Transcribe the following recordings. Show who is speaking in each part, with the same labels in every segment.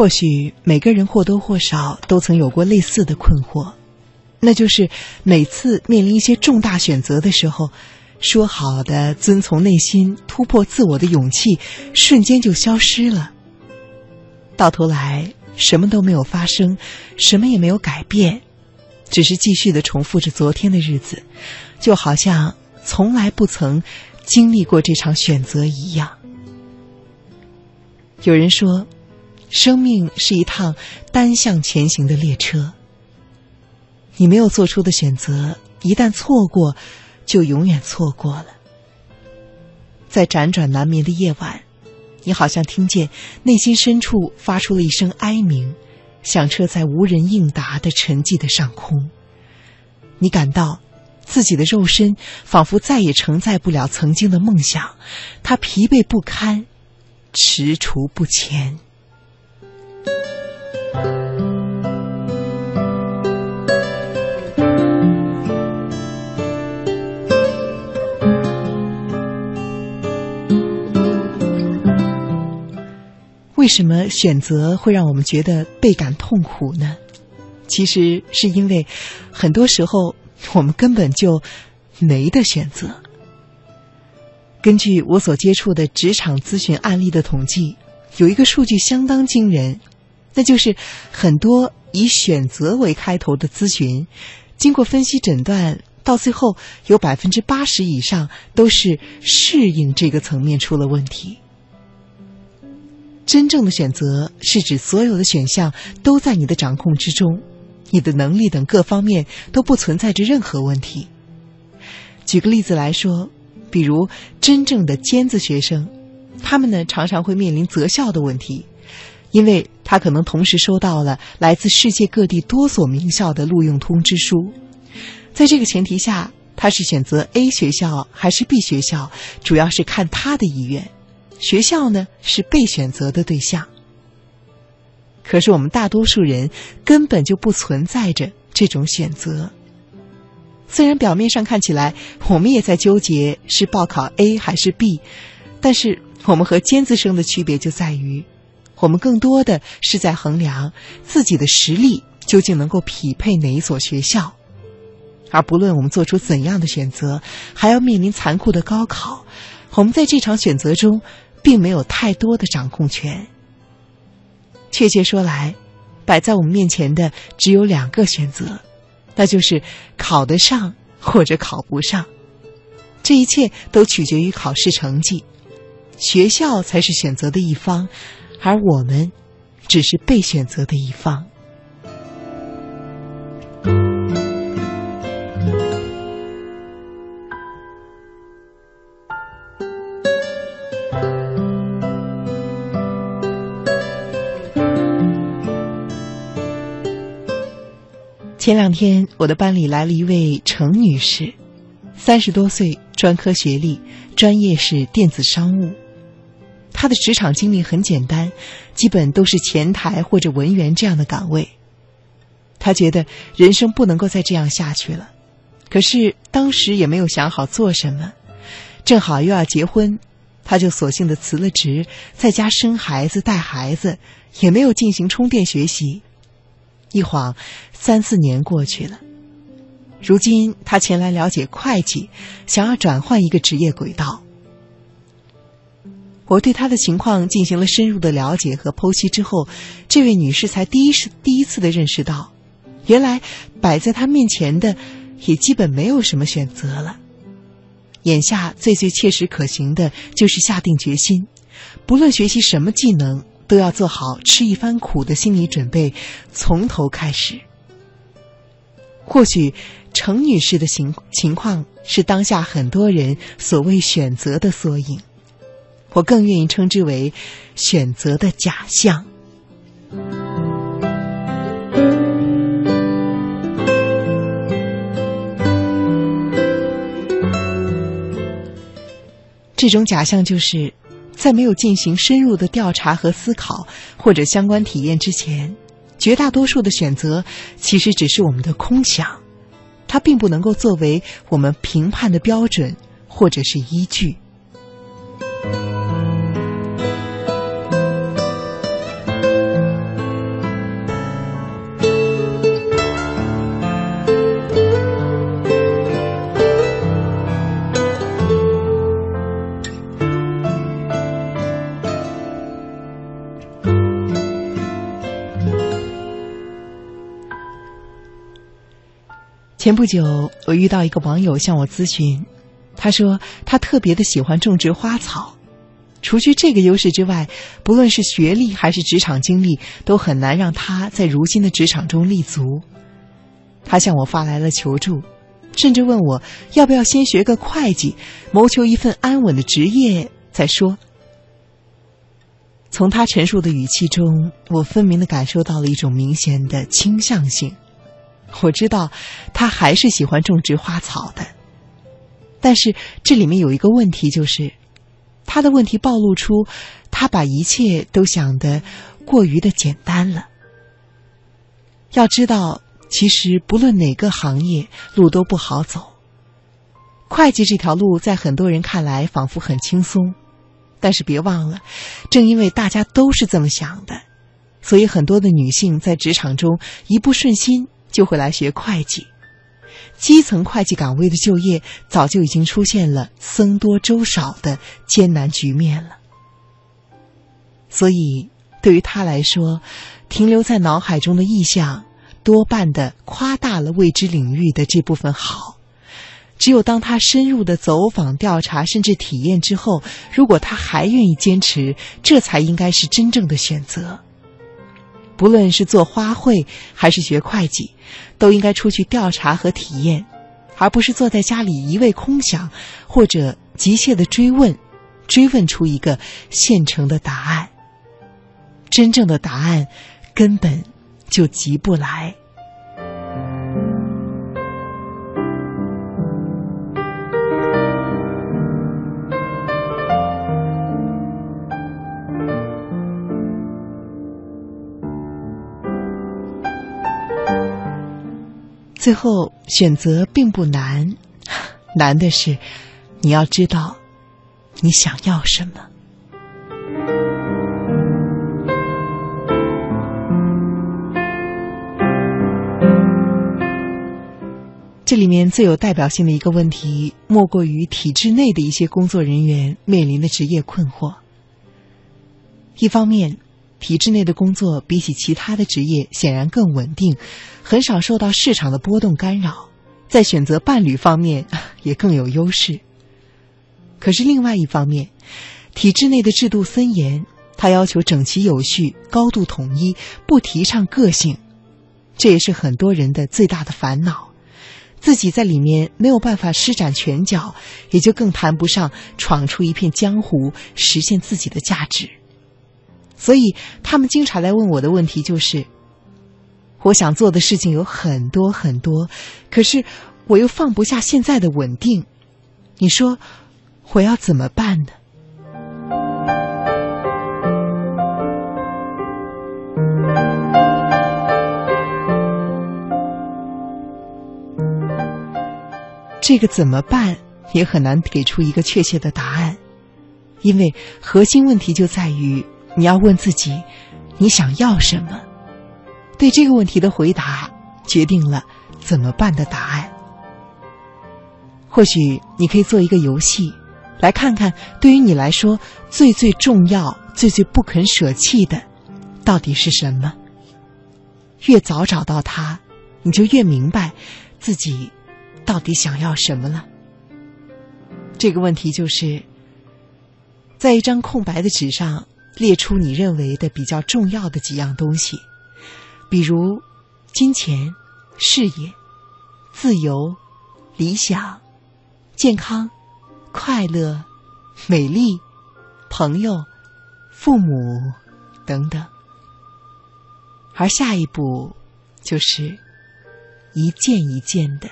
Speaker 1: 或许每个人或多或少都曾有过类似的困惑，那就是每次面临一些重大选择的时候，说好的遵从内心、突破自我的勇气，瞬间就消失了。到头来，什么都没有发生，什么也没有改变，只是继续的重复着昨天的日子，就好像从来不曾经历过这场选择一样。有人说。生命是一趟单向前行的列车。你没有做出的选择，一旦错过，就永远错过了。在辗转难眠的夜晚，你好像听见内心深处发出了一声哀鸣，响彻在无人应答的沉寂的上空。你感到自己的肉身仿佛再也承载不了曾经的梦想，它疲惫不堪，踟蹰不前。为什么选择会让我们觉得倍感痛苦呢？其实是因为很多时候我们根本就没得选择。根据我所接触的职场咨询案例的统计，有一个数据相当惊人。那就是很多以选择为开头的咨询，经过分析诊断，到最后有百分之八十以上都是适应这个层面出了问题。真正的选择是指所有的选项都在你的掌控之中，你的能力等各方面都不存在着任何问题。举个例子来说，比如真正的尖子学生，他们呢常常会面临择校的问题。因为他可能同时收到了来自世界各地多所名校的录用通知书，在这个前提下，他是选择 A 学校还是 B 学校，主要是看他的意愿，学校呢是被选择的对象。可是我们大多数人根本就不存在着这种选择。虽然表面上看起来我们也在纠结是报考 A 还是 B，但是我们和尖子生的区别就在于。我们更多的是在衡量自己的实力究竟能够匹配哪一所学校，而不论我们做出怎样的选择，还要面临残酷的高考。我们在这场选择中，并没有太多的掌控权。确切说来，摆在我们面前的只有两个选择，那就是考得上或者考不上。这一切都取决于考试成绩，学校才是选择的一方。而我们，只是被选择的一方。前两天，我的班里来了一位程女士，三十多岁，专科学历，专业是电子商务。她的职场经历很简单，基本都是前台或者文员这样的岗位。她觉得人生不能够再这样下去了，可是当时也没有想好做什么，正好又要结婚，她就索性的辞了职，在家生孩子带孩子，也没有进行充电学习。一晃三四年过去了，如今他前来了解会计，想要转换一个职业轨道。我对她的情况进行了深入的了解和剖析之后，这位女士才第一次第一次的认识到，原来摆在她面前的也基本没有什么选择了。眼下最最切实可行的就是下定决心，不论学习什么技能，都要做好吃一番苦的心理准备，从头开始。或许程女士的情情况是当下很多人所谓选择的缩影。我更愿意称之为选择的假象。这种假象就是在没有进行深入的调查和思考，或者相关体验之前，绝大多数的选择其实只是我们的空想，它并不能够作为我们评判的标准或者是依据。前不久，我遇到一个网友向我咨询，他说他特别的喜欢种植花草，除去这个优势之外，不论是学历还是职场经历，都很难让他在如今的职场中立足。他向我发来了求助，甚至问我要不要先学个会计，谋求一份安稳的职业再说。从他陈述的语气中，我分明的感受到了一种明显的倾向性。我知道，他还是喜欢种植花草的，但是这里面有一个问题，就是他的问题暴露出他把一切都想得过于的简单了。要知道，其实不论哪个行业，路都不好走。会计这条路在很多人看来仿佛很轻松，但是别忘了，正因为大家都是这么想的，所以很多的女性在职场中一不顺心。就会来学会计，基层会计岗位的就业早就已经出现了僧多粥少的艰难局面了。所以，对于他来说，停留在脑海中的意象，多半的夸大了未知领域的这部分好。只有当他深入的走访、调查，甚至体验之后，如果他还愿意坚持，这才应该是真正的选择。不论是做花卉还是学会计，都应该出去调查和体验，而不是坐在家里一味空想，或者急切的追问，追问出一个现成的答案。真正的答案根本就急不来。最后选择并不难，难的是你要知道你想要什么。这里面最有代表性的一个问题，莫过于体制内的一些工作人员面临的职业困惑。一方面，体制内的工作比起其他的职业显然更稳定，很少受到市场的波动干扰，在选择伴侣方面也更有优势。可是另外一方面，体制内的制度森严，它要求整齐有序、高度统一，不提倡个性，这也是很多人的最大的烦恼。自己在里面没有办法施展拳脚，也就更谈不上闯出一片江湖，实现自己的价值。所以，他们经常来问我的问题就是：我想做的事情有很多很多，可是我又放不下现在的稳定。你说我要怎么办呢？这个怎么办也很难给出一个确切的答案，因为核心问题就在于。你要问自己，你想要什么？对这个问题的回答，决定了怎么办的答案。或许你可以做一个游戏，来看看对于你来说最最重要、最最不肯舍弃的，到底是什么？越早找到它，你就越明白自己到底想要什么了。这个问题就是，在一张空白的纸上。列出你认为的比较重要的几样东西，比如金钱、事业、自由、理想、健康、快乐、美丽、朋友、父母等等。而下一步就是一件一件的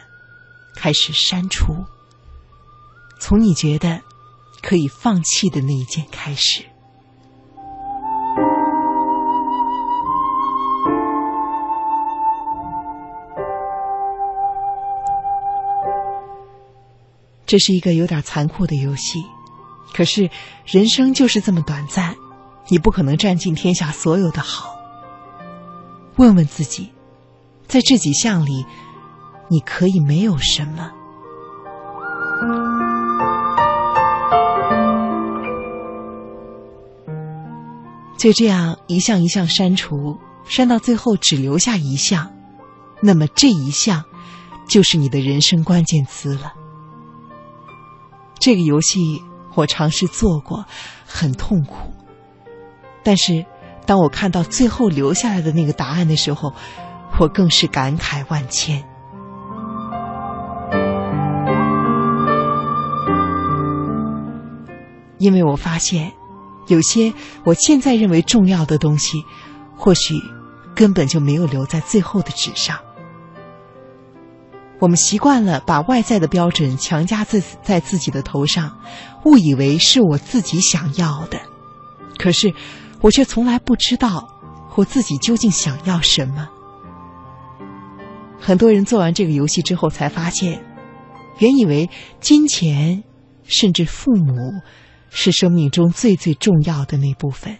Speaker 1: 开始删除，从你觉得可以放弃的那一件开始。这是一个有点残酷的游戏，可是人生就是这么短暂，你不可能占尽天下所有的好。问问自己，在这几项里，你可以没有什么？就这样一项一项删除，删到最后只留下一项，那么这一项就是你的人生关键词了。这个游戏我尝试做过，很痛苦。但是，当我看到最后留下来的那个答案的时候，我更是感慨万千。因为我发现，有些我现在认为重要的东西，或许根本就没有留在最后的纸上。我们习惯了把外在的标准强加自在自己的头上，误以为是我自己想要的。可是，我却从来不知道我自己究竟想要什么。很多人做完这个游戏之后，才发现，原以为金钱，甚至父母。是生命中最最重要的那部分。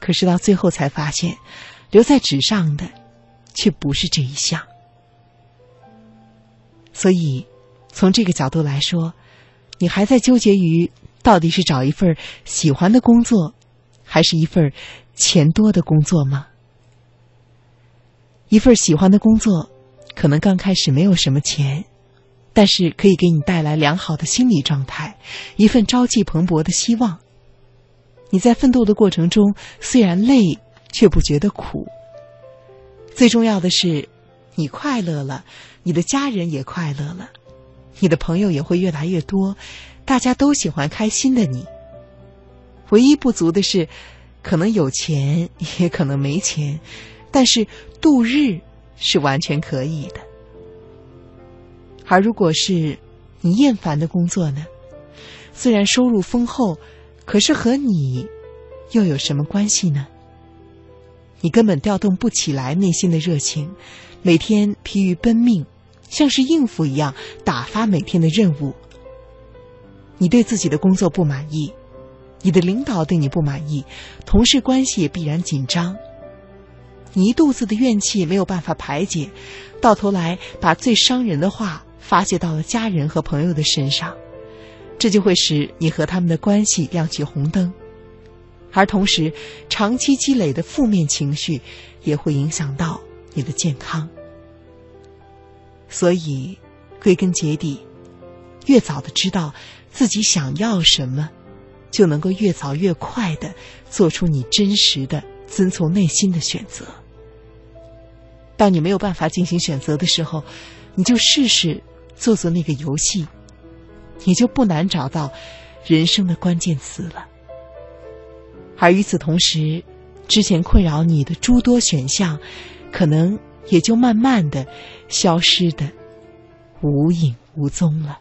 Speaker 1: 可是到最后才发现，留在纸上的，却不是这一项。所以，从这个角度来说，你还在纠结于到底是找一份喜欢的工作，还是一份钱多的工作吗？一份喜欢的工作，可能刚开始没有什么钱。但是可以给你带来良好的心理状态，一份朝气蓬勃的希望。你在奋斗的过程中虽然累，却不觉得苦。最重要的是，你快乐了，你的家人也快乐了，你的朋友也会越来越多，大家都喜欢开心的你。唯一不足的是，可能有钱，也可能没钱，但是度日是完全可以的。而如果是你厌烦的工作呢？虽然收入丰厚，可是和你又有什么关系呢？你根本调动不起来内心的热情，每天疲于奔命，像是应付一样打发每天的任务。你对自己的工作不满意，你的领导对你不满意，同事关系也必然紧张。你一肚子的怨气没有办法排解，到头来把最伤人的话。发泄到了家人和朋友的身上，这就会使你和他们的关系亮起红灯，而同时，长期积累的负面情绪也会影响到你的健康。所以，归根结底，越早的知道自己想要什么，就能够越早越快的做出你真实的、遵从内心的选择。当你没有办法进行选择的时候，你就试试。做做那个游戏，你就不难找到人生的关键词了。而与此同时，之前困扰你的诸多选项，可能也就慢慢的消失的无影无踪了。